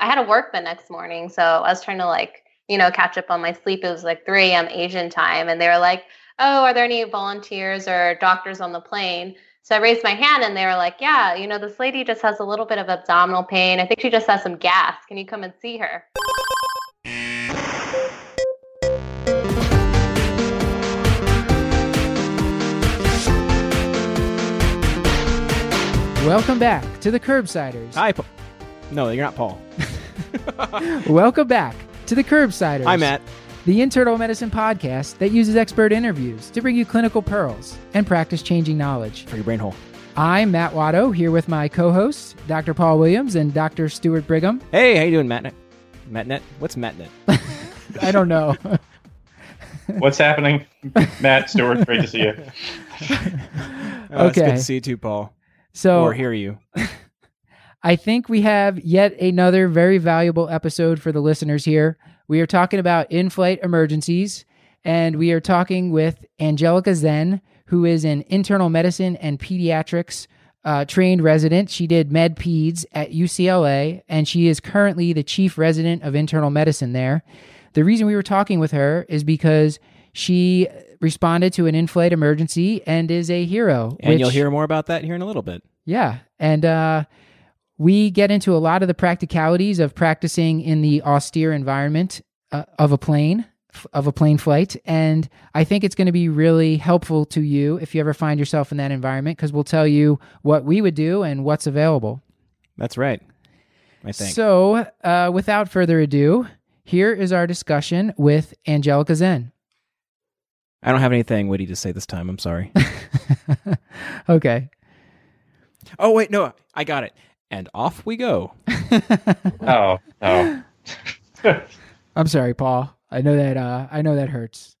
I had to work the next morning, so I was trying to like you know catch up on my sleep. It was like 3 a.m. Asian time, and they were like, "Oh, are there any volunteers or doctors on the plane?" So I raised my hand, and they were like, "Yeah, you know, this lady just has a little bit of abdominal pain. I think she just has some gas. Can you come and see her?" Welcome back to the Curbsiders. Hi, Paul. No, you're not Paul. Welcome back to the Curbsiders. I'm Matt. The internal medicine podcast that uses expert interviews to bring you clinical pearls and practice changing knowledge. For your brain hole. I'm Matt Watto here with my co-hosts, Dr. Paul Williams and Dr. Stuart Brigham. Hey, how you doing, Matt? Mattnet? What's Mattnet? I don't know. What's happening? Matt Stewart, great to see you. Uh, It's good Okay. to see you too, Paul. So or hear you. I think we have yet another very valuable episode for the listeners here. We are talking about in flight emergencies, and we are talking with Angelica Zen, who is an internal medicine and pediatrics uh, trained resident. She did med peds at UCLA, and she is currently the chief resident of internal medicine there. The reason we were talking with her is because she responded to an in flight emergency and is a hero. And you'll hear more about that here in a little bit. yeah. And uh, we get into a lot of the practicalities of practicing in the austere environment uh, of a plane, of a plane flight. And I think it's going to be really helpful to you if you ever find yourself in that environment because we'll tell you what we would do and what's available. That's right. I think. So, uh, without further ado, here is our discussion with Angelica Zen. I don't have anything witty to say this time. I'm sorry. okay. oh, wait. No, I got it. And off we go. Oh, no. I'm sorry, Paul. I know that uh, I know that hurts.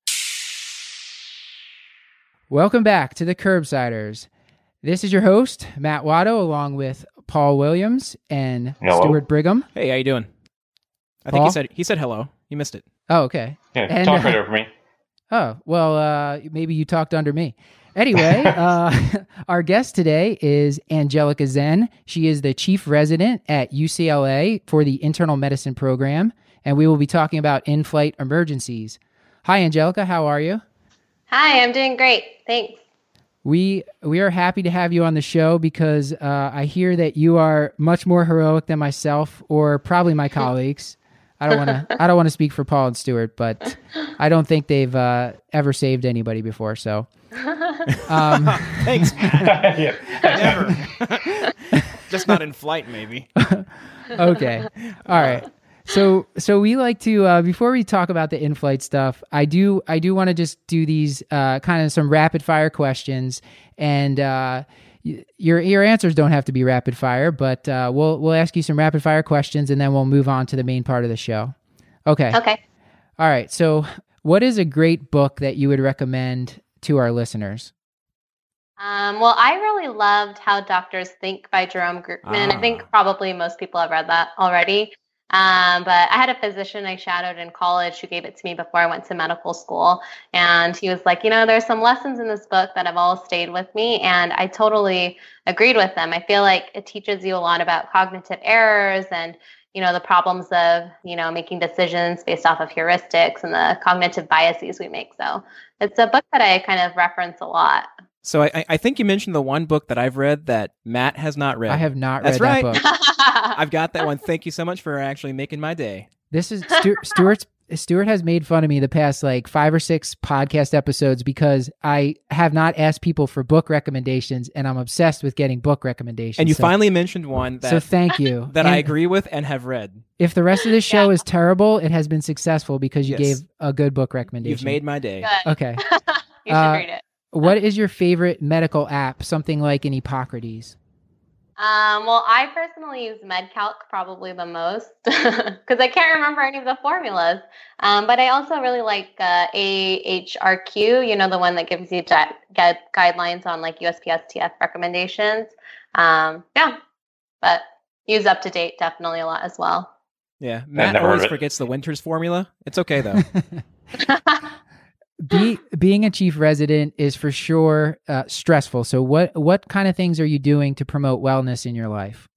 Welcome back to the Curbsiders. This is your host, Matt Watto, along with Paul Williams and Hello. Stuart Brigham. Hey, how you doing? I think he said he said hello. You missed it. Oh, okay. Yeah, And, talk uh, right over me. Oh, well, uh, maybe you talked under me. Anyway, uh, our guest today is Angelica Zen. She is the chief resident at UCLA for the internal medicine program, and we will be talking about in flight emergencies. Hi, Angelica. How are you? Hi, I'm doing great. Thanks. We we are happy to have you on the show because uh, I hear that you are much more heroic than myself or probably my colleagues. I don't want to I don't want to speak for Paul and Stuart, but I don't think they've uh, ever saved anybody before. So, um, Thanks, Matt. Never. Just not in flight, maybe. okay, all right. So so we like to uh, before we talk about the in-flight stuff, I do I do want to just do these uh, kind of some rapid fire questions, and uh, y- your your answers don't have to be rapid fire, but uh, we'll we'll ask you some rapid fire questions, and then we'll move on to the main part of the show. Okay. Okay. All right. So what is a great book that you would recommend to our listeners? Um, well, I really loved How Doctors Think by Jerome Groopman. I think Ah. probably most people have read that already. Um, but I had a physician I shadowed in college who gave it to me before I went to medical school. And he was like, you know, there's some lessons in this book that have all stayed with me. And I totally agreed with them. I feel like it teaches you a lot about cognitive errors and you know the problems of you know making decisions based off of heuristics and the cognitive biases we make so it's a book that i kind of reference a lot So I, I- I think you mentioned the one book that I've read that Matt has not read. I have not That's read right. that book. I've got that one. Thank you so much for actually making my day. This is Stu- Stuart's. Stuart has made fun of me the past like five or six podcast episodes because I have not asked people for book recommendations, and I'm obsessed with getting book recommendations. And you so, finally mentioned one that so thank you. that I agree with and have read. If the rest of this show Yeah. is terrible, it has been successful because you Yes. gave a good book recommendation. You've made my day. Good. Okay. you should Uh, read it what is your favorite medical app? Something like an Epocrates. Um, well i personally use medcalc probably the most because i can't remember any of the formulas um, but i also really like uh, ahrq you know the one that gives you di- gui- guidelines on like uspstf recommendations um, yeah but use UpToDate definitely a lot as well Yeah. Matt always forgets the Winters formula. It's okay though. Be, being a chief resident is for sure uh, stressful. So, what what kind of things are you doing to promote wellness in your life?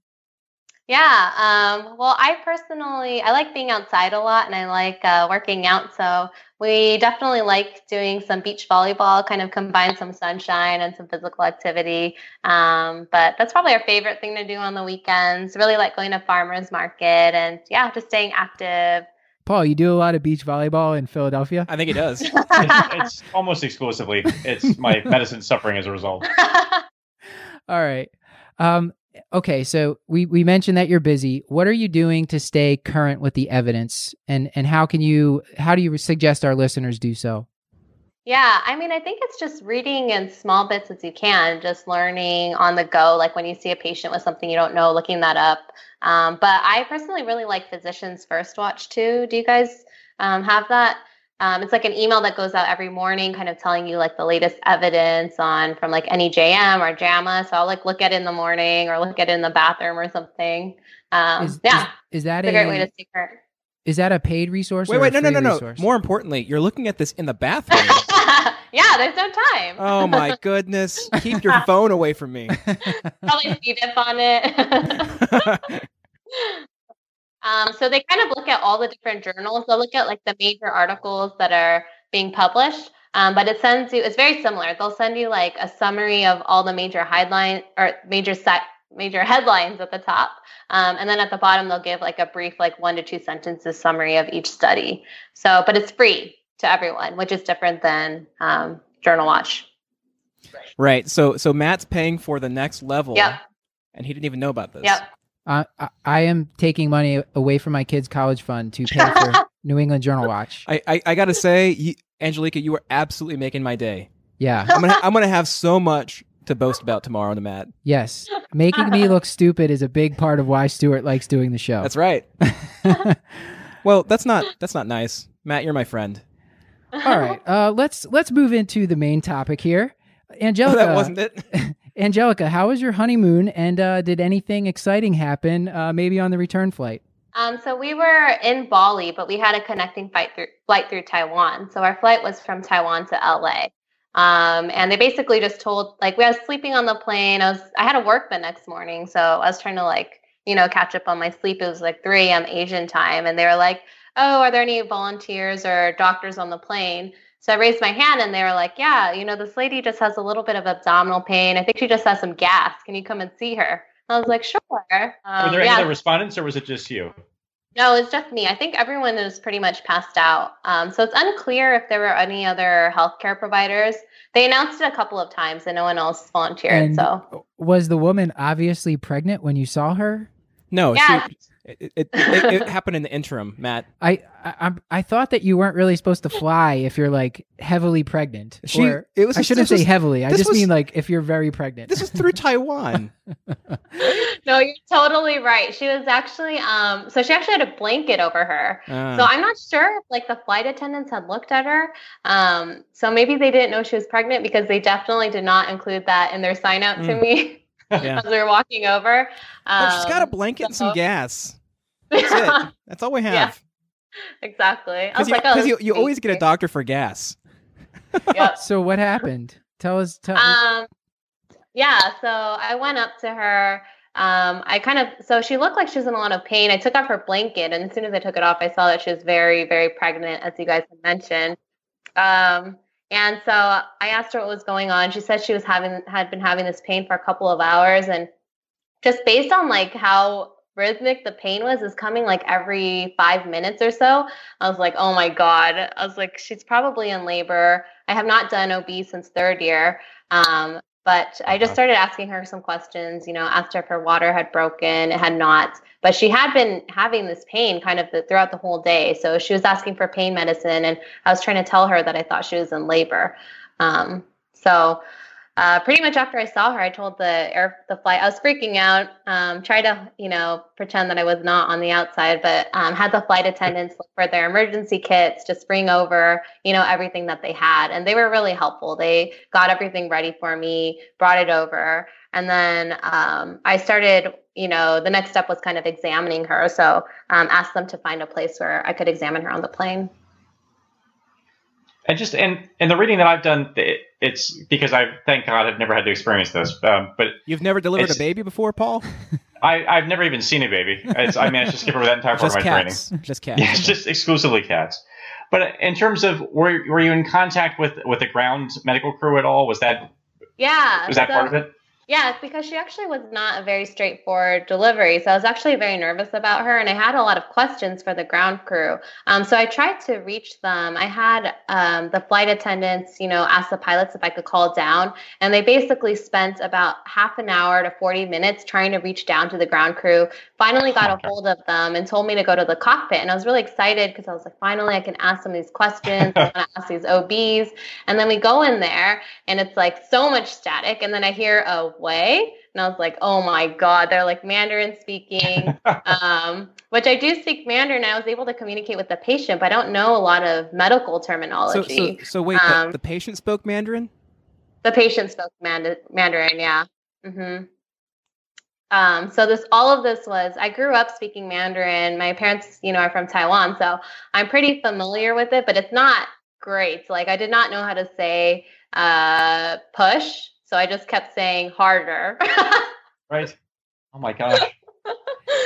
Yeah. Um, well, I personally, I like being outside a lot and I like uh, working out. So we definitely like doing some beach volleyball, kind of combine some sunshine and some physical activity. Um, but that's probably our favorite thing to do on the weekends. Really like going to farmers market and yeah, just staying active. Paul, you do a lot of beach volleyball in Philadelphia? I think he does. It's, it's almost exclusively. It's my medicine suffering as a result. All right. Um, okay, so we we mentioned that you're busy. What are you doing to stay current with the evidence, and and how can you how do you suggest our listeners do so? Yeah, I mean, I think it's just reading in small bits as you can, just learning on the go. Like when you see a patient with something you don't know, looking that up. Um, but I personally really like Physicians First Watch too. Do you guys um, have that? Um, it's like an email that goes out every morning, kind of telling you like the latest evidence on from like NEJM or JAMA. So I'll like look at it in the morning or look at it in the bathroom or something. Um, Is, yeah, is, is that it's a, a great way to stay current. Is that a paid resource? wait, or wait, a no, no, free no, no. resource? More importantly, you're looking at this in the bathroom. yeah, there's no time. oh my goodness! Keep your phone away from me. Probably C. diff on it. Um, so they kind of look at all the different journals. They'll look at like the major articles that are being published. Um, but it sends you. It's very similar. They'll send you like a summary of all the major headline or major set major headlines at the top, um, and then at the bottom they'll give like a brief like one to two sentences summary of each study. So, but it's free to everyone, which is different than um, Journal Watch. right. So, so Matt's paying for the next level, Yep. and he didn't even know about this. Yep. Uh, I, I am taking money away from my kids' college fund to pay for New England Journal Watch. I, I, I gotta say, you, Angelica, you are absolutely making my day. Yeah. I'm gonna, I'm gonna have so much to boast about tomorrow on the mat. Yes. Making me look stupid is a big part of why Stuart likes doing the show. That's right. Well, that's not, that's not nice. Matt, you're my friend. All right. Uh, let's let's move into the main topic here. Angelica, that wasn't it. Angelica, how was your honeymoon? And uh, did anything exciting happen? Uh, maybe on the return flight. Um, so we were in Bali, but we had a connecting flight through flight through Taiwan. So our flight was from Taiwan to LA. Um, and they basically just told like we I was sleeping on the plane. I was I had to work the next morning, so I was trying to like you know catch up on my sleep. It was like 3 a.m. Asian time, and they were like, "Oh, are there any volunteers or doctors on the plane?" So I raised my hand, and they were like, "Yeah, you know, this lady just has a little bit of abdominal pain. I think she just has some gas. Can you come and see her?" I was like, "Sure." Were Um, there yeah. any other respondents, or was it just you? No, it's just me. I think everyone is pretty much passed out. Um, so it's unclear if there were any other healthcare providers. They announced it a couple of times and no one else volunteered. And so was the woman obviously pregnant when you saw her? No, Yeah. she, it, it, it, it happened in the interim, Matt. I, I I'm- thought that you weren't really supposed to fly if you're like heavily pregnant. She, Or- it was. I shouldn't say was- heavily. I just was- mean like if you're very pregnant. This is through Taiwan. no, you're totally right. She was actually um so she actually had a blanket over her. Uh, So I'm not sure if like the flight attendants had looked at her. Um so maybe they didn't know she was pregnant because they definitely did not include that in their sign out to Mm. me yeah. as we were walking over. Oh, she's got a Um, blanket and some gas. That's it. That's all we Yeah. have. exactly. I Because was you, like, oh, 'cause you, you always get a doctor for gas. Yep. so what happened? Tell us. Tell, Um, yeah, so I went up to her. Um, I kind of so she looked like she was in a lot of pain. I took off her blanket, and as soon as I took it off, I saw that she was very, very pregnant, as you guys had mentioned. Um, and so I asked her what was going on. She said she was having had been having this pain for a couple of hours, and just based on like how rhythmic the pain was, is coming like every five minutes or so. I was like, oh my god. I was like, she's probably in labor. I have not done OB since third year. Um, but I just started asking her some questions, you know, asked her if her water had broken. It had not, but she had been having this pain kind of the, throughout the whole day. So she was asking for pain medicine, and I was trying to tell her that I thought she was in labor. Um, so uh, pretty much after I saw her, I told the air the flight I was freaking out. Um, tried to you know pretend that I was not on the outside, but um, had the flight attendants look for their emergency kits, just bring over you know everything that they had, and they were really helpful. They got everything ready for me, brought it over, and then um, I started. You know, the next step was kind of examining her. So um, asked them to find a place where I could examine her on the plane. And just and and the reading that I've done, it, it's because I thank God I've never had to experience this. Um, but You've never delivered a baby before, Paul? I, I've never even seen a baby. It's, I managed to skip over that entire part Just of my training. cats. Just cats. Yeah, it's just exclusively cats. But in terms of were were you in contact with with the ground medical crew at all? Was that Yeah. was that so- part of it? Yeah, because she actually was not a very straightforward delivery. So I was actually very nervous about her, and I had a lot of questions for the ground crew. Um, so I tried to reach them. I had um, the flight attendants, you know, ask the pilots if I could call down, and they basically spent about half an hour to 40 minutes trying to reach down to the ground crew. Finally got a hold of them and told me to go to the cockpit, and I was really excited because I was like, finally I can ask them these questions. I want to ask these OBs, and then we go in there, and it's like so much static, and then I hear a way, and I was like, oh my god, they're like Mandarin speaking, um, which I do speak Mandarin. I was able to communicate with the patient, but I don't know a lot of medical terminology. so, so wait, the, Um, the patient spoke Mandarin? The patient spoke Mand- Mandarin, yeah. Mm-hmm. Um, so this, all of this was. I grew up speaking Mandarin. My parents, you know, are from Taiwan, so I'm pretty familiar with it. But it's not great. Like I did not know how to say uh, push, so I just kept saying harder. Right. Oh my gosh.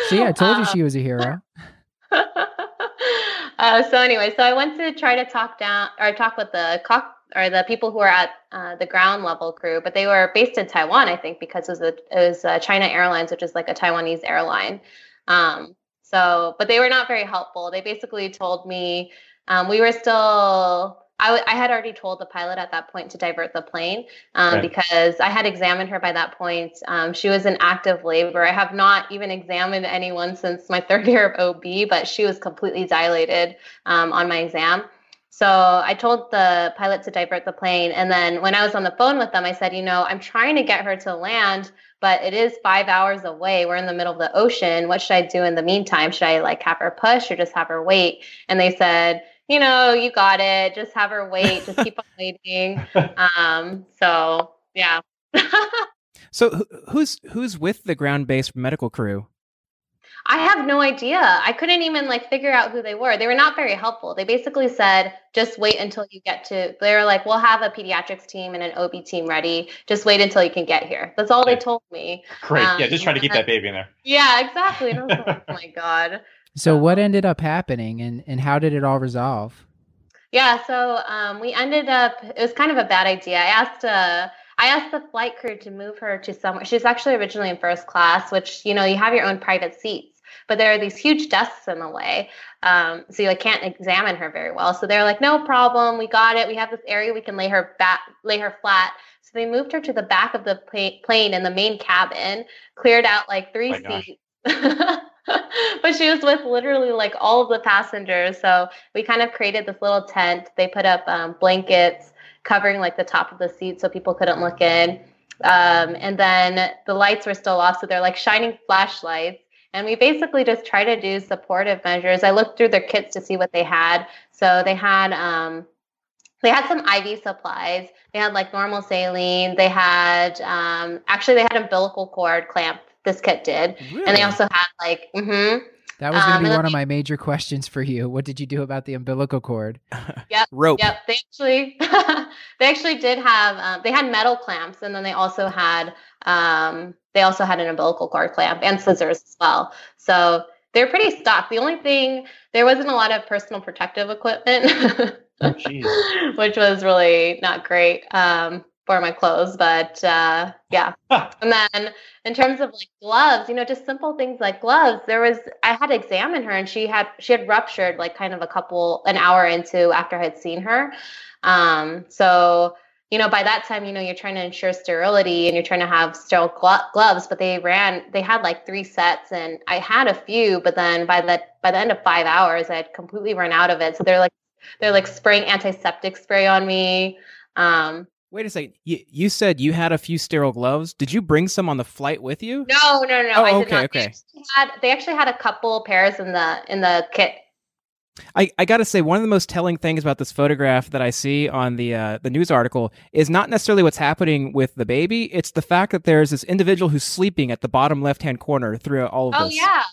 See, I told you Um, she was a hero. uh, so anyway, so I went to try to talk down or talk with the cock or the people who were at uh, the ground level crew, but they were based in Taiwan, I think, because it was, a, it was uh, China Airlines, which is like a Taiwanese airline. Um, so, but they were not very helpful. They basically told me um, we were still. I, w- I had already told the pilot at that point to divert the plane um, Right. because I had examined her by that point. Um, she was in active labor. I have not even examined anyone since my third year of OB, but she was completely dilated um, on my exam. So I told the pilot to divert the plane. And then when I was on the phone with them, I said, you know, I'm trying to get her to land, but it is five hours away. We're in the middle of the ocean. What should I do in the meantime? Should I like have her push or just have her wait? And they said, you know, you got it. Just have her wait. Just keep on waiting. Um, so yeah. So who's who's with the ground-based medical crew? I have no idea. I couldn't even like figure out who they were. They were not very helpful. They basically said, just wait until you get to. They were like, we'll have a pediatrics team and an OB team ready. Just wait until you can get here. That's all they told me. Great. yeah, Um, just trying to keep that baby in there. Yeah, exactly. And I was like, oh my god. So what ended up happening and, and how did it all resolve? Yeah, so um, we ended up. It was kind of a bad idea. I asked uh, I asked the flight crew to move her to somewhere. She was actually originally in first class, which you know you have your own private seats, but there are these huge desks in the way, um, so you like, can't examine her very well. So they're like, no problem, we got it. We have this area we can lay her back, lay her flat. So they moved her to the back of the pla- plane in the main cabin, cleared out like three seats. but she was with literally like all of the passengers. So we kind of created this little tent. They put up um, blankets covering like the top of the seat so people couldn't look in. Um, and then the lights were still off, so they're like shining flashlights. And we basically just try to do supportive measures. I looked through their kits to see what they had. So they had um, they had some IV supplies. They had like normal saline. They had um, actually they had umbilical cord clamp. This kit did, and they also had like mm-hmm. That was going Um, to be one of my major questions for you. What did you do about the umbilical cord? rope. Yep, they actually they actually did have um, they had metal clamps, and then they also had um, they also had an umbilical cord clamp and scissors as well. So they're pretty stocked. The only thing there wasn't a lot of personal protective equipment, Oh, jeez. which was really not great um, for my clothes. But uh, yeah, and then in terms of like gloves, you know, just simple things like gloves. There was I had to examine her, and she had she had ruptured like kind of a couple an hour into after I had seen her. Um, so you know, by that time, you know, you're trying to ensure sterility and you're trying to have sterile glo- gloves. But they ran, they had like three sets, and I had a few, but then by the by the end of five hours, I had completely run out of it. So they're like they're like spraying antiseptic spray on me. Um, Wait a second. You, you said you had a few sterile gloves. Did you bring some on the flight with you? No, no, no. Oh, I did okay, not. okay. They actually, had, they actually had a couple pairs in the in the kit. I, I got to say, one of the most telling things about this photograph that I see on the uh, the news article is not necessarily what's happening with the baby. It's the fact that there's this individual who's sleeping at the bottom left hand corner throughout all of Oh this. Oh yeah,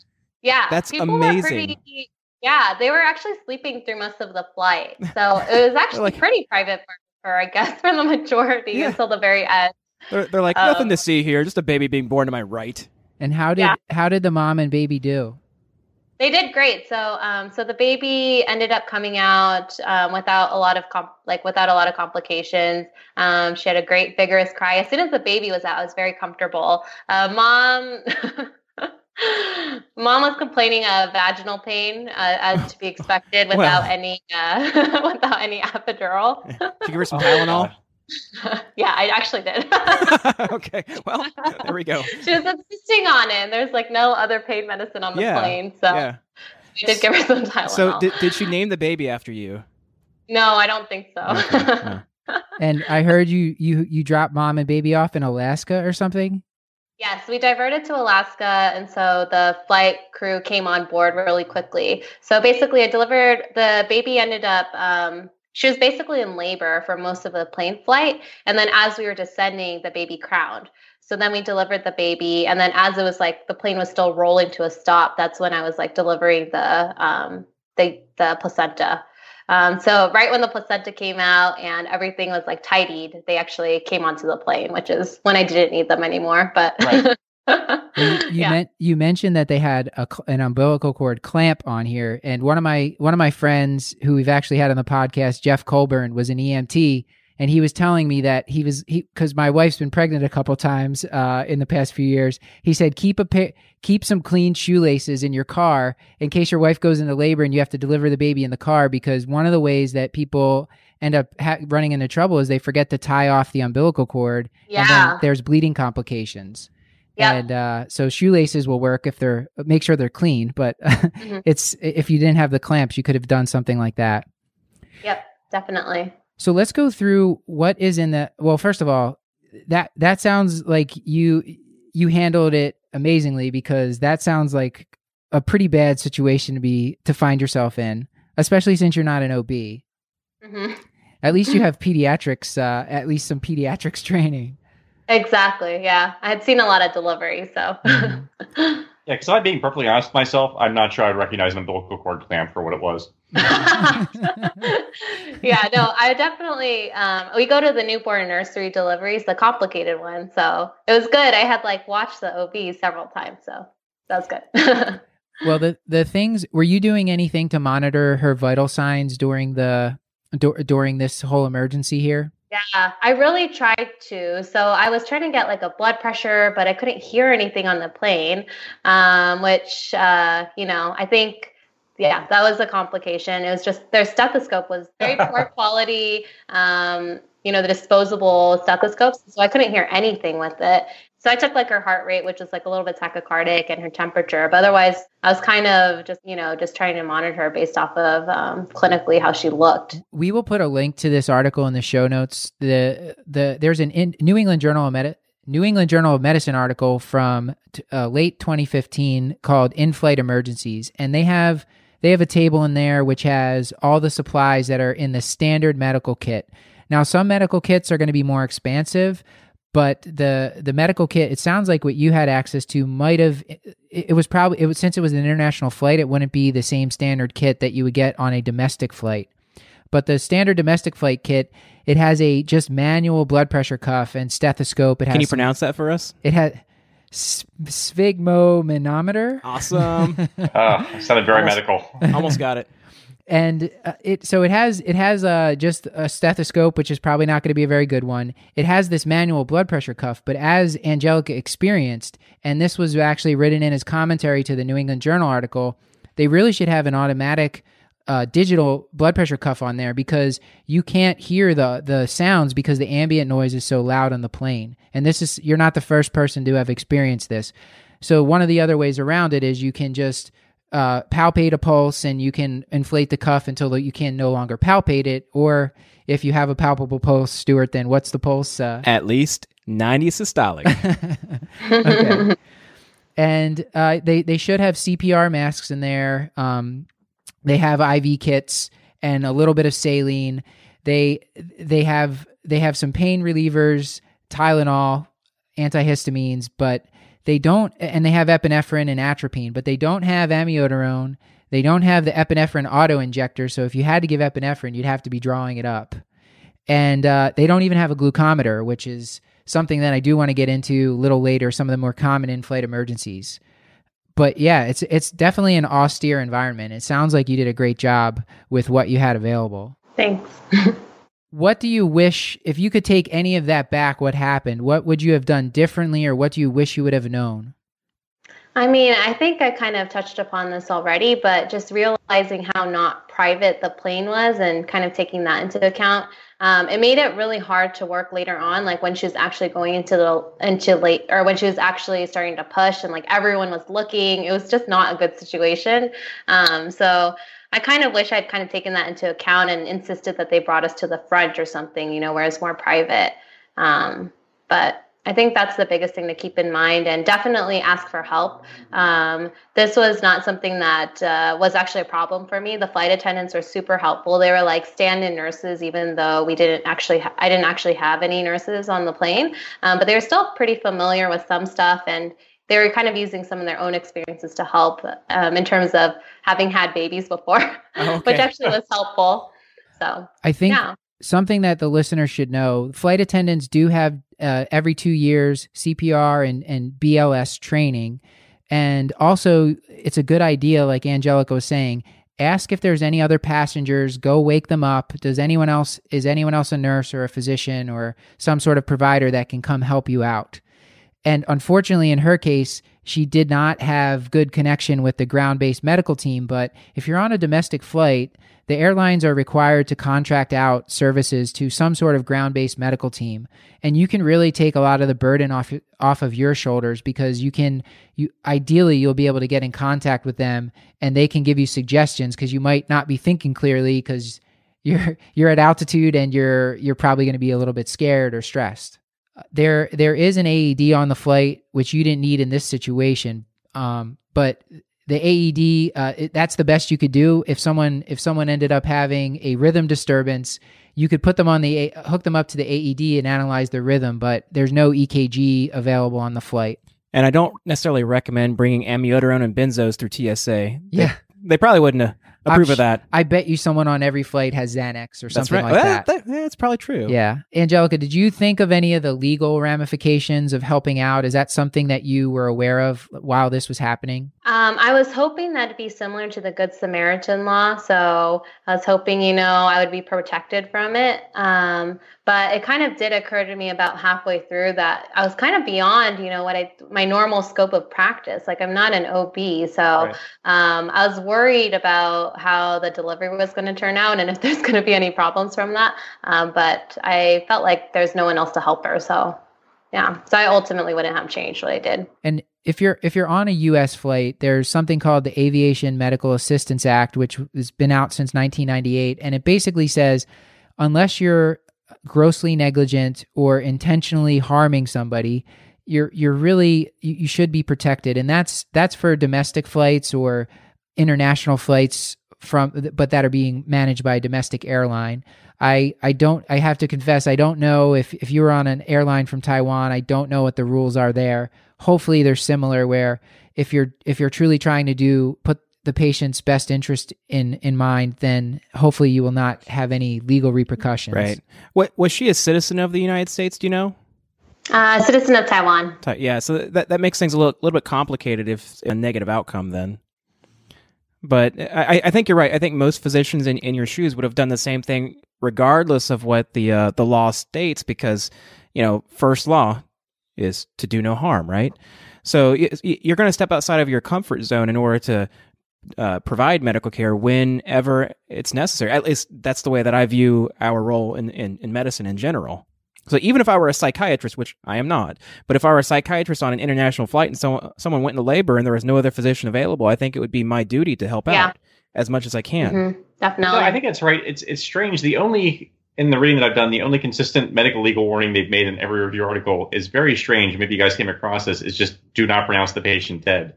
yeah. That's People amazing. pretty- yeah, they were actually sleeping through most of the flight, so it was actually like- pretty private for, for I guess for the majority Yeah. until the very end. They're, they're like Um, nothing to see here, just a baby being born to my right. And how did Yeah. how did the mom and baby do? They did great. So, um, so the baby ended up coming out um, without a lot of comp- like without a lot of complications. Um, she had a great vigorous cry. As soon as the baby was out, I was very comfortable. Uh, mom, mom was complaining of vaginal pain, uh, as to be expected, without Well. any uh, without any epidural. Did you give her some Oh, Tylenol? yeah, I actually did. okay. Well, there we go. she was insisting on it. And there's like no other pain medicine on the Yeah, plane, so Yeah. I did give her some Tylenol. So did, did she name the baby after you? no, I don't think so. Okay, no. And I heard you you you dropped mom and baby off in Alaska or something. Yes, we diverted to Alaska, and so the flight crew came on board really quickly. So basically, I delivered the baby. Ended up, um, she was basically in labor for most of the plane flight, and then as we were descending, the baby crowned. So then we delivered the baby, and then as it was like the plane was still rolling to a stop, that's when I was like delivering the um, the the placenta. Um, so right when the placenta came out and everything was like tidied, they actually came onto the plane, which is when I didn't need them anymore. But Right. Well, you you, yeah. meant, you mentioned that they had a, an umbilical cord clamp on here, and one of my one of my friends who we've actually had on the podcast, Jeff Colburn, was an EMT, and he was telling me that he was he because my wife's been pregnant a couple times uh, in the past few years. He said keep a pa- keep some clean shoelaces in your car in case your wife goes into labor and you have to deliver the baby in the car because one of the ways that people end up ha- running into trouble is they forget to tie off the umbilical cord and yeah. there's bleeding complications. Yep. And uh, so shoelaces will work if they're make sure they're clean. But Mm-hmm. it's if you didn't have the clamps, you could have done something like that. Yep. Definitely. So let's go through what is in the. Well, first of all, that that sounds like you you handled it amazingly because that sounds like a pretty bad situation to be to find yourself in, especially since you're not an OB. hmm At least you have pediatrics, uh, at least some pediatrics training. Exactly. Yeah. I had seen a lot of deliveries, so. Mhm. Yeah, because I'm being perfectly honest with myself, I'm not sure I'd recognize an umbilical cord clamp for what it was. yeah, no, I definitely. Um, we go to the newborn nursery deliveries, the complicated one. So it was good. I had like watched the OB several times, so that was good. Well, the the things were you doing anything to monitor her vital signs during the dur- during this whole emergency here? yeah, I really tried to. So I was trying to get like a blood pressure, but I couldn't hear anything on the plane, um, which uh, you know I think. Yeah, that was a complication. It was just their stethoscope was very poor quality. Um, you know, the disposable stethoscopes, so I couldn't hear anything with it. So I took like her heart rate, which was like a little bit tachycardic, and her temperature. But otherwise, I was kind of just, you know, just trying to monitor her based off of um, clinically how she looked. We will put a link to this article in the show notes. The the there's an in, New England Journal of Medi- New England Journal of Medicine article from t- uh, late 2015 called "In-Flight Emergencies," and they have they have a table in there which has all the supplies that are in the standard medical kit. Now, some medical kits are going to be more expansive, but the the medical kit it sounds like what you had access to might have it, it was probably it was since it was an international flight it wouldn't be the same standard kit that you would get on a domestic flight but the standard domestic flight kit it has a just manual blood pressure cuff and stethoscope it has Can you pronounce that for us? it had s- sphygmomanometer Awesome. Uh, sounded very Almost- medical. Almost got it. and uh, it so it has it has uh, just a stethoscope which is probably not going to be a very good one it has this manual blood pressure cuff but as angelica experienced and this was actually written in as commentary to the new england journal article they really should have an automatic uh, digital blood pressure cuff on there because you can't hear the the sounds because the ambient noise is so loud on the plane and this is you're not the first person to have experienced this so one of the other ways around it is you can just uh, palpate a pulse and you can inflate the cuff until you can no longer palpate it. Or if you have a palpable pulse, Stuart, then what's the pulse? Uh, At least 90 systolic. okay. and uh, they they should have CPR masks in there. Um, they have IV kits and a little bit of saline. They they have they have some pain relievers, Tylenol, antihistamines, but they don't and they have epinephrine and atropine, but they don't have amiodarone. They don't have the epinephrine auto injector. So if you had to give epinephrine, you'd have to be drawing it up. And uh, they don't even have a glucometer, which is something that I do want to get into a little later, some of the more common in-flight emergencies. But yeah, it's it's definitely an austere environment. It sounds like you did a great job with what you had available. Thanks. what do you wish if you could take any of that back what happened? What would you have done differently or what do you wish you would have known? I mean, I think I kind of touched upon this already, but just realizing how not private the plane was and kind of taking that into account, um, it made it really hard to work later on. Like when she was actually going into the into late, or when she was actually starting to push, and like everyone was looking, it was just not a good situation. Um, so I kind of wish I'd kind of taken that into account and insisted that they brought us to the front or something, you know, where it's more private. Um, but I think that's the biggest thing to keep in mind and definitely ask for help. Um, this was not something that uh, was actually a problem for me. The flight attendants were super helpful. They were like stand in nurses, even though we didn't actually, ha- I didn't actually have any nurses on the plane, um, but they were still pretty familiar with some stuff and they were kind of using some of their own experiences to help um, in terms of having had babies before, oh, okay. which actually was helpful. So I think yeah something that the listener should know flight attendants do have uh, every two years CPR and, and BLS training. And also, it's a good idea, like Angelica was saying, ask if there's any other passengers, go wake them up. Does anyone else, is anyone else a nurse or a physician or some sort of provider that can come help you out? And unfortunately, in her case, she did not have good connection with the ground based medical team. But if you're on a domestic flight, the airlines are required to contract out services to some sort of ground-based medical team and you can really take a lot of the burden off off of your shoulders because you can you ideally you'll be able to get in contact with them and they can give you suggestions because you might not be thinking clearly because you're you're at altitude and you're you're probably going to be a little bit scared or stressed. There there is an AED on the flight which you didn't need in this situation um, but the AED uh, it, that's the best you could do if someone if someone ended up having a rhythm disturbance you could put them on the hook them up to the AED and analyze their rhythm but there's no EKG available on the flight and I don't necessarily recommend bringing amiodarone and benzos through TSA yeah they, they probably wouldn't approve of that. I bet you someone on every flight has Xanax or something right. like well, that. that. That's probably true. Yeah. Angelica, did you think of any of the legal ramifications of helping out? Is that something that you were aware of while this was happening? Um, I was hoping that'd be similar to the Good Samaritan law. So I was hoping, you know, I would be protected from it. Um, but it kind of did occur to me about halfway through that I was kind of beyond, you know, what I my normal scope of practice. Like I'm not an OB, so right. um, I was worried about how the delivery was going to turn out and if there's going to be any problems from that. Um, but I felt like there's no one else to help her, so yeah. So I ultimately wouldn't have changed what I did. And if you're if you're on a U.S. flight, there's something called the Aviation Medical Assistance Act, which has been out since 1998, and it basically says unless you're grossly negligent or intentionally harming somebody, you're you're really you, you should be protected, and that's that's for domestic flights or international flights from but that are being managed by a domestic airline. I I don't I have to confess I don't know if if you were on an airline from Taiwan, I don't know what the rules are there. Hopefully they're similar where if you're if you're truly trying to do put the patient's best interest in in mind, then hopefully you will not have any legal repercussions. Right. What was she a citizen of the United States? Do you know? Uh, citizen of Taiwan. Yeah, so that that makes things a little little bit complicated if a negative outcome then. But I, I think you're right. I think most physicians in, in your shoes would have done the same thing regardless of what the uh, the law states because you know first law is to do no harm, right? So you're going to step outside of your comfort zone in order to uh, provide medical care whenever it's necessary. At least that's the way that I view our role in, in, in medicine in general. So even if I were a psychiatrist, which I am not, but if I were a psychiatrist on an international flight and someone someone went into labor and there was no other physician available, I think it would be my duty to help yeah. out as much as I can. Mm-hmm. Definitely. No, I think that's right. It's it's strange. The only in the reading that I've done, the only consistent medical legal warning they've made in every review article is very strange. Maybe you guys came across this. Is just do not pronounce the patient dead,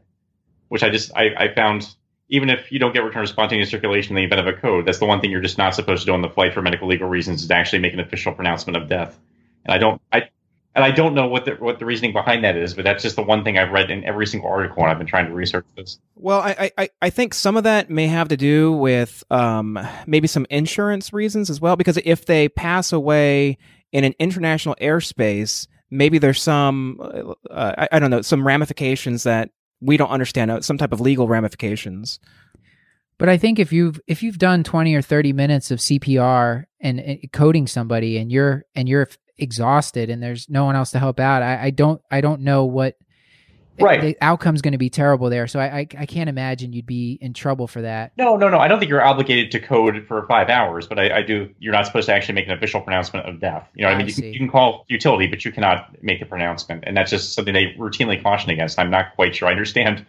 which I just I, I found even if you don't get return of spontaneous circulation in the event of a code, that's the one thing you're just not supposed to do on the flight for medical legal reasons is to actually make an official pronouncement of death. And I don't I and I don't know what the what the reasoning behind that is, but that's just the one thing I've read in every single article when I've been trying to research this. Well, I I, I think some of that may have to do with um, maybe some insurance reasons as well, because if they pass away in an international airspace, maybe there's some uh, I, I don't know some ramifications that we don't understand, some type of legal ramifications. But I think if you've if you've done 20 or 30 minutes of CPR and, and coding somebody and you're and you're exhausted and there's no one else to help out, I, I don't I don't know what Right. the outcome's going to be terrible there. So I, I I can't imagine you'd be in trouble for that. No, no, no. I don't think you're obligated to code for five hours, but I, I do. You're not supposed to actually make an official pronouncement of death. You know, I I mean, you, can- you can call utility, but you cannot make a pronouncement, and that's just something they routinely caution against. I'm not quite sure. I understand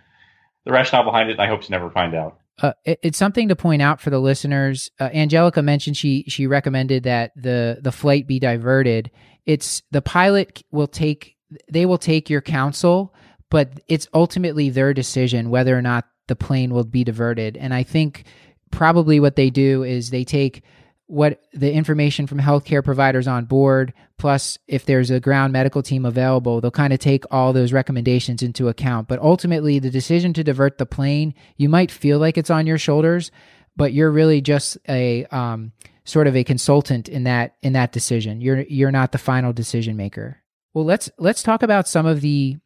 the rationale behind it, and I hope to never find out. Uh, it, it's something to point out for the listeners. Uh, Angelica mentioned she she recommended that the the flight be diverted. It's the pilot will take they will take your counsel, but it's ultimately their decision whether or not the plane will be diverted. And I think probably what they do is they take what the information from healthcare providers on board plus if there's a ground medical team available they'll kind of take all those recommendations into account. But ultimately the decision to divert the plane you might feel like it's on your shoulders but you're really just a um, sort of a consultant in that in that decision. You're you're not the final decision maker. Well let's let's talk about some of the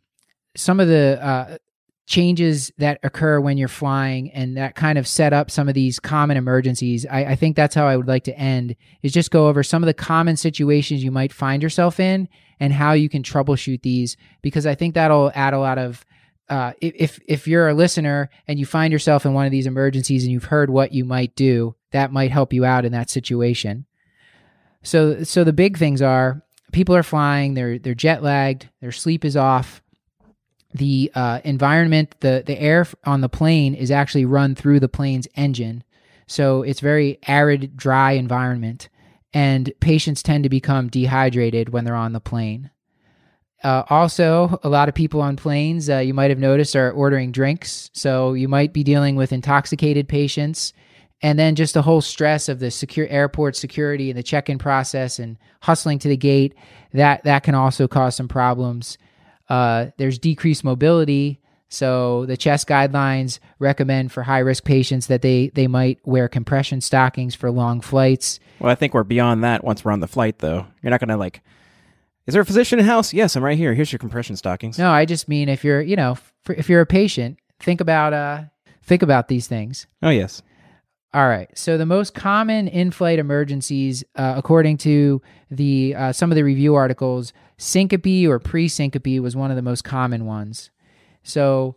some of the uh, changes that occur when you're flying and that kind of set up some of these common emergencies. I, I think that's how I would like to end is just go over some of the common situations you might find yourself in and how you can troubleshoot these because I think that'll add a lot of uh, if if you're a listener and you find yourself in one of these emergencies and you've heard what you might do, that might help you out in that situation. So so the big things are people are flying, they're they're jet lagged, their sleep is off, the uh, environment, the the air on the plane is actually run through the plane's engine, so it's very arid, dry environment, and patients tend to become dehydrated when they're on the plane. Uh, also, a lot of people on planes, uh, you might have noticed, are ordering drinks. So you might be dealing with intoxicated patients, and then just the whole stress of the secure airport security and the check-in process and hustling to the gate. That that can also cause some problems. Uh, there's decreased mobility. So the chest guidelines recommend for high risk patients that they they might wear compression stockings for long flights. Well, I think we're beyond that once we're on the flight, though. You're not going to like. Is there a physician in house? Yes, I'm right here. Here's your compression stockings. No, I just mean if you're you know if you're a patient, think about uh think about these things. Oh yes. All right. So the most common in-flight emergencies, uh, according to the uh, some of the review articles, syncope or pre-syncope was one of the most common ones. So,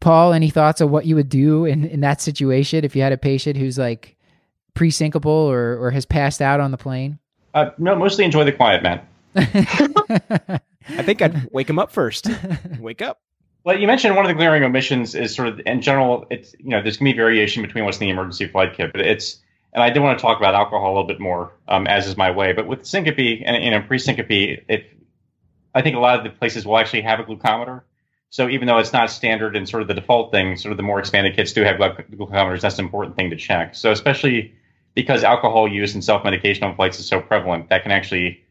Paul, any thoughts on what you would do in, in that situation if you had a patient who's like pre-syncopal or or has passed out on the plane? Uh, no, mostly enjoy the quiet, man. I think I'd wake him up first. wake up. Well, you mentioned one of the glaring omissions is sort of in general. It's you know there's gonna be variation between what's in the emergency flight kit, but it's and I did want to talk about alcohol a little bit more, um, as is my way. But with syncope and you know pre-syncope, if I think a lot of the places will actually have a glucometer. So even though it's not standard and sort of the default thing, sort of the more expanded kits do have glucometers. That's an important thing to check. So especially because alcohol use and self-medication on flights is so prevalent, that can actually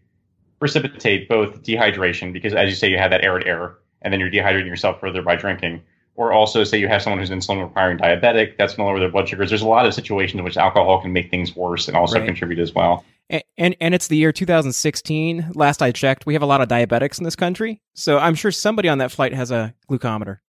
precipitate both dehydration because, as you say, you have that arid air, and then you're dehydrating yourself further by drinking. Or also, say you have someone who's insulin requiring diabetic, that's going to lower their blood sugars. There's a lot of situations in which alcohol can make things worse and also Right. contribute as well. And, and it's the year 2016. Last I checked, we have a lot of diabetics in this country, so I'm sure somebody on that flight has a glucometer.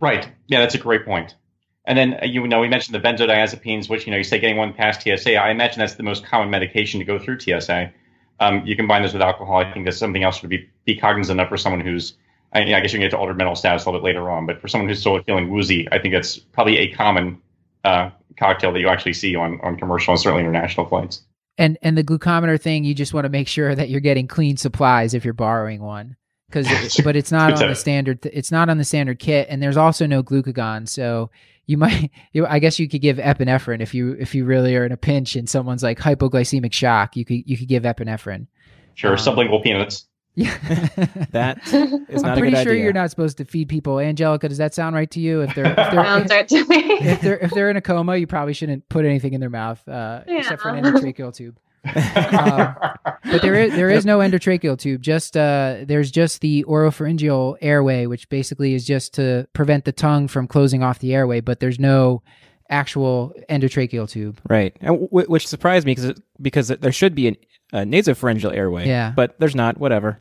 Right. Yeah, that's a great point. And then uh, you know we mentioned the benzodiazepines, which you know you say getting one past TSA. I imagine that's the most common medication to go through TSA. Um, you combine this with alcohol. I think that's something else to be be cognizant of for someone who's. I, I guess you can get to altered mental status a little bit later on, but for someone who's still feeling woozy, I think that's probably a common uh, cocktail that you actually see on on commercial and certainly international flights. And and the glucometer thing, you just want to make sure that you're getting clean supplies if you're borrowing one, because but it's not on the standard. It's not on the standard kit, and there's also no glucagon. So you might, you, I guess you could give epinephrine if you if you really are in a pinch and someone's like hypoglycemic shock. You could you could give epinephrine. Sure, Um, sublingual peanuts. Yeah, That is not I'm not a pretty good sure idea. you're not supposed to feed people. Angelica, does that sound right to you? If they're if they're, Sounds right to me. if they're if they're in a coma, you probably shouldn't put anything in their mouth uh, except for an endotracheal tube. Um, but there is there is no endotracheal tube. Just uh, there's just the oropharyngeal airway, which basically is just to prevent the tongue from closing off the airway. But there's no actual endotracheal tube. Right, and w- which surprised me because because there should be an, a nasopharyngeal airway. Yeah. but there's not. Whatever.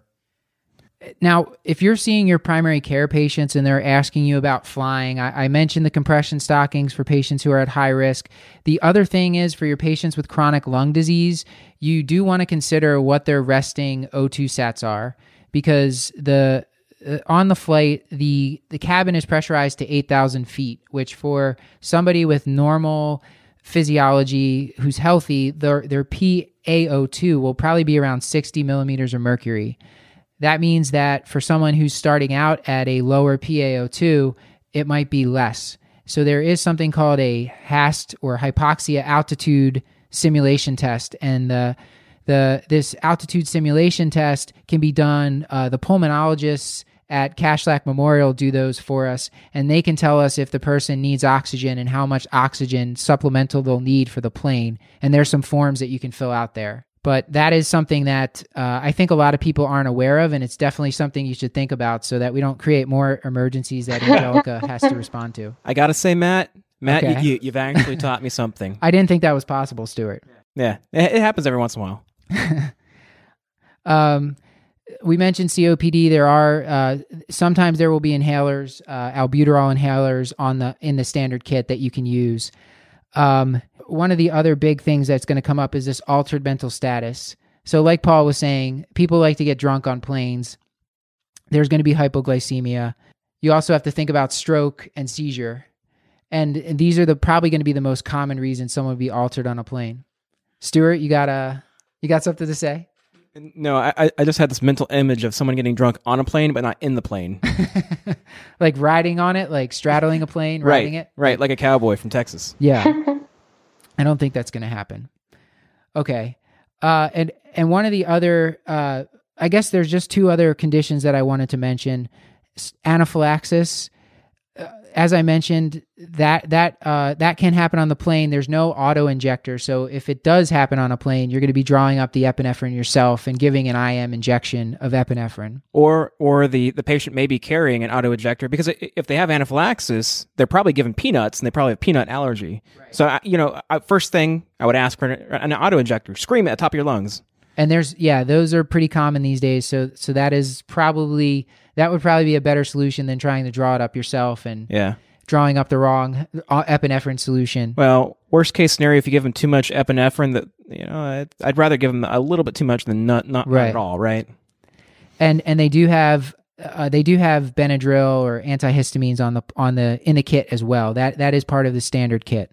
now, if you're seeing your primary care patients and they're asking you about flying, I, I, mentioned the compression stockings for patients who are at high risk. The other thing is for your patients with chronic lung disease, you do want to consider what their resting O2 sats are because the uh, on the flight the the cabin is pressurized to 8,000 feet, which for somebody with normal physiology who's healthy, their their PaO2 will probably be around 60 millimeters of mercury. That means that for someone who's starting out at a lower PaO2, it might be less. So there is something called a HAST or hypoxia altitude simulation test, and the the this altitude simulation test can be done. Uh, the pulmonologists at Kashlak Memorial do those for us, and they can tell us if the person needs oxygen and how much oxygen supplemental they'll need for the plane. And there's some forms that you can fill out there. But that is something that uh, I think a lot of people aren't aware of, and it's definitely something you should think about so that we don't create more emergencies that Angelica has to respond to. I gotta say, Matt, Matt, okay. you, have actually taught me something. I didn't think that was possible, Stuart. Yeah, it, it happens every once in a while. um, we mentioned COPD. There are uh, sometimes there will be inhalers, uh, albuterol inhalers on the in the standard kit that you can use. Um, one of the other big things that's going to come up is this altered mental status. So, like Paul was saying, people like to get drunk on planes. There's going to be hypoglycemia. You also have to think about stroke and seizure, and, these are the probably going to be the most common reasons someone would be altered on a plane. Stuart, you got a you got something to say? No, I, I just had this mental image of someone getting drunk on a plane, but not in the plane. like riding on it, like straddling a plane, riding it. Right, like a cowboy from Texas. Yeah. I don't think that's going to happen. Okay. Uh, and and one of the other, uh, I guess there's just two other conditions that I wanted to mention: anaphylaxis as I mentioned, that that uh, that can happen on the plane. There's no auto injector, so if it does happen on a plane, you're going to be drawing up the epinephrine yourself and giving an IM injection of epinephrine. Or or the the patient may be carrying an auto injector because if they have anaphylaxis, they're probably given peanuts and they probably have peanut allergy. Right. So you know, first thing I would ask for an auto injector. Scream at the top of your lungs. And there's yeah, those are pretty common these days. So so that is probably that would probably be a better solution than trying to draw it up yourself and yeah drawing up the wrong uh, epinephrine solution. Well, worst case scenario, if you give them too much epinephrine, that you know, I'd, I'd rather give them a little bit too much than not not, right. not at all, right? And and they do have uh, they do have Benadryl or antihistamines on the on the in the kit as well. That that is part of the standard kit.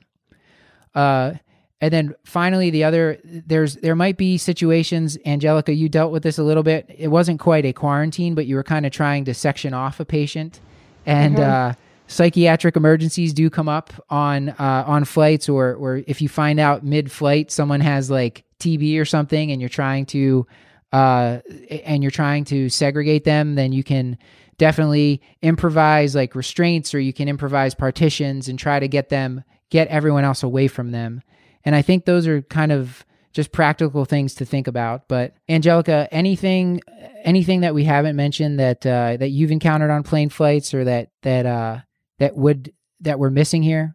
Uh, and then finally, the other there's there might be situations. Angelica, you dealt with this a little bit. It wasn't quite a quarantine, but you were kind of trying to section off a patient, and mm-hmm. uh, psychiatric emergencies do come up on uh, on flights, or or if you find out mid flight someone has like TB or something, and you're trying to uh, and you're trying to segregate them, then you can definitely improvise like restraints, or you can improvise partitions and try to get them get everyone else away from them. And I think those are kind of just practical things to think about. But Angelica, anything anything that we haven't mentioned that uh, that you've encountered on plane flights or that that uh, that would that we're missing here?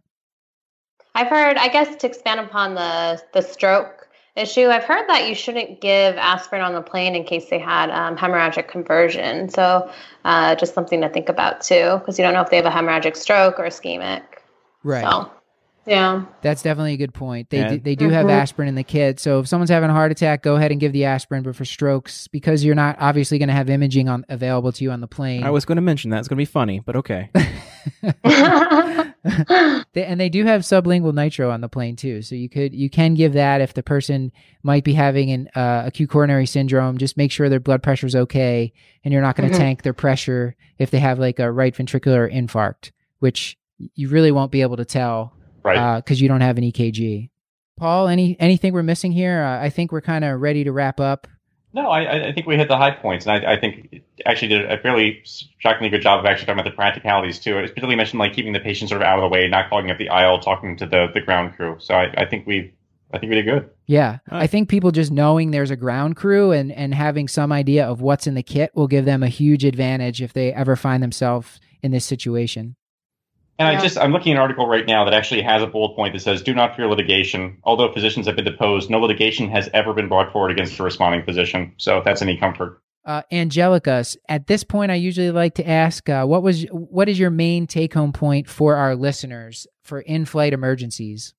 I've heard, I guess, to expand upon the the stroke issue, I've heard that you shouldn't give aspirin on the plane in case they had um, hemorrhagic conversion. So, uh, just something to think about too, because you don't know if they have a hemorrhagic stroke or ischemic. Right. So. Yeah. That's definitely a good point. They do, they do have mm-hmm. aspirin in the kit. So if someone's having a heart attack, go ahead and give the aspirin. But for strokes, because you're not obviously going to have imaging on available to you on the plane. I was going to mention that. It's going to be funny, but okay. they, and they do have sublingual nitro on the plane too. So you could you can give that if the person might be having an uh, acute coronary syndrome. Just make sure their blood pressure is okay, and you're not going to mm-hmm. tank their pressure if they have like a right ventricular infarct, which you really won't be able to tell right? Because uh, you don't have an EKG. Paul, any anything we're missing here? Uh, I think we're kind of ready to wrap up. No, I, I think we hit the high points, and I, I think actually did a fairly shockingly good job of actually talking about the practicalities too. It's particularly mentioned like keeping the patient sort of out of the way, not clogging up the aisle, talking to the, the ground crew. So I, I think we I think we did good. Yeah. Right. I think people just knowing there's a ground crew and, and having some idea of what's in the kit will give them a huge advantage if they ever find themselves in this situation. And yeah. I just I'm looking at an article right now that actually has a bullet point that says, "Do not fear litigation. Although physicians have been deposed, no litigation has ever been brought forward against a responding physician." So if that's any comfort. Uh, Angelica, at this point, I usually like to ask, uh, what was what is your main take home point for our listeners for in flight emergencies?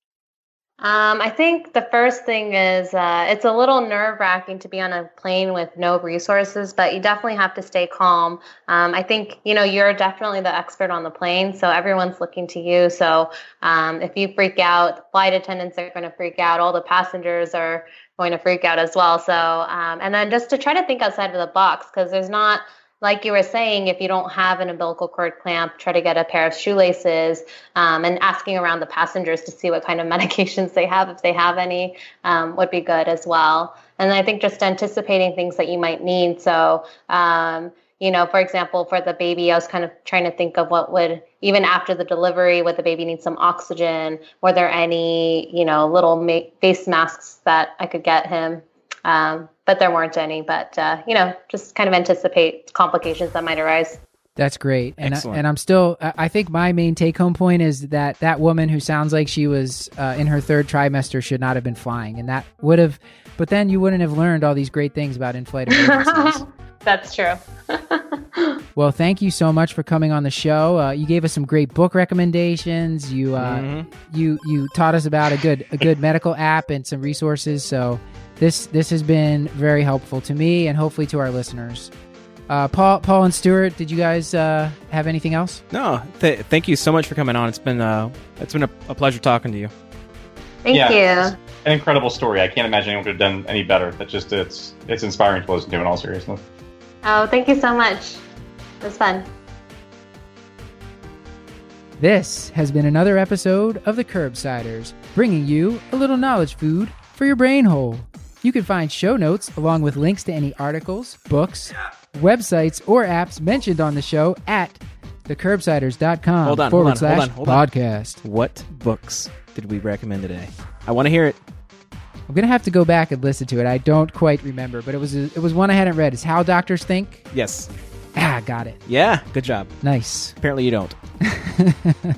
Um, I think the first thing is uh, it's a little nerve wracking to be on a plane with no resources, but you definitely have to stay calm. Um, I think, you know, you're definitely the expert on the plane, so everyone's looking to you. So um, if you freak out, flight attendants are going to freak out, all the passengers are going to freak out as well. So, um, and then just to try to think outside of the box because there's not like you were saying, if you don't have an umbilical cord clamp, try to get a pair of shoelaces um, and asking around the passengers to see what kind of medications they have, if they have any, um, would be good as well. And I think just anticipating things that you might need. So, um, you know, for example, for the baby, I was kind of trying to think of what would, even after the delivery, would the baby need some oxygen? Were there any, you know, little ma- face masks that I could get him? Um, but there weren't any. But uh, you know, just kind of anticipate complications that might arise. That's great, and I, and I'm still. I think my main take home point is that that woman who sounds like she was uh, in her third trimester should not have been flying, and that would have. But then you wouldn't have learned all these great things about in-flight emergencies. That's true. well, thank you so much for coming on the show. Uh, you gave us some great book recommendations. You uh, mm-hmm. you you taught us about a good a good medical app and some resources. So this this has been very helpful to me and hopefully to our listeners. Uh, Paul, Paul, and Stuart, did you guys uh, have anything else? No. Th- thank you so much for coming on. It's been uh, it's been a, a pleasure talking to you. Thank yeah, you. An incredible story. I can't imagine anyone could have done any better. That just it's it's inspiring to listen to in all seriousness. Oh, thank you so much. It was fun. This has been another episode of the Curbsiders, bringing you a little knowledge food for your brain hole. You can find show notes along with links to any articles, books, websites, or apps mentioned on the show at thecurbsiders.com hold on, forward hold on, slash hold on, podcast. What books did we recommend today? I want to hear it. I'm gonna have to go back and listen to it. I don't quite remember, but it was a, it was one I hadn't read. Is How Doctors Think? Yes. Ah, got it. Yeah, good job. Nice. Apparently you don't.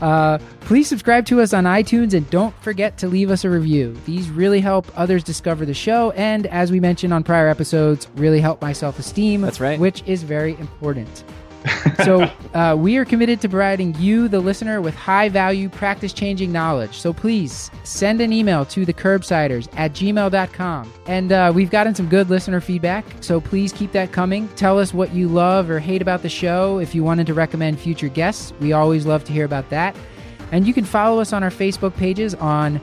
Uh, please subscribe to us on iTunes and don't forget to leave us a review. These really help others discover the show, and as we mentioned on prior episodes, really help my self esteem. That's right. Which is very important. so uh, we are committed to providing you, the listener, with high value, practice changing knowledge. So please send an email to the curbsiders at gmail.com. And uh, we've gotten some good listener feedback. So please keep that coming. Tell us what you love or hate about the show. If you wanted to recommend future guests, we always love to hear about that. And you can follow us on our Facebook pages on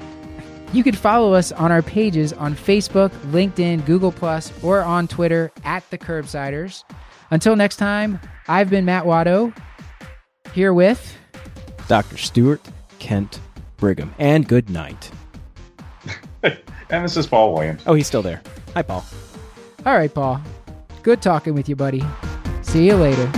you can follow us on our pages on Facebook, LinkedIn, Google, Plus, or on Twitter at the Curbsiders. Until next time, I've been Matt Watto, here with Dr. Stuart Kent Brigham. And good night. and this is Paul Williams. Oh, he's still there. Hi, Paul. All right, Paul. Good talking with you, buddy. See you later.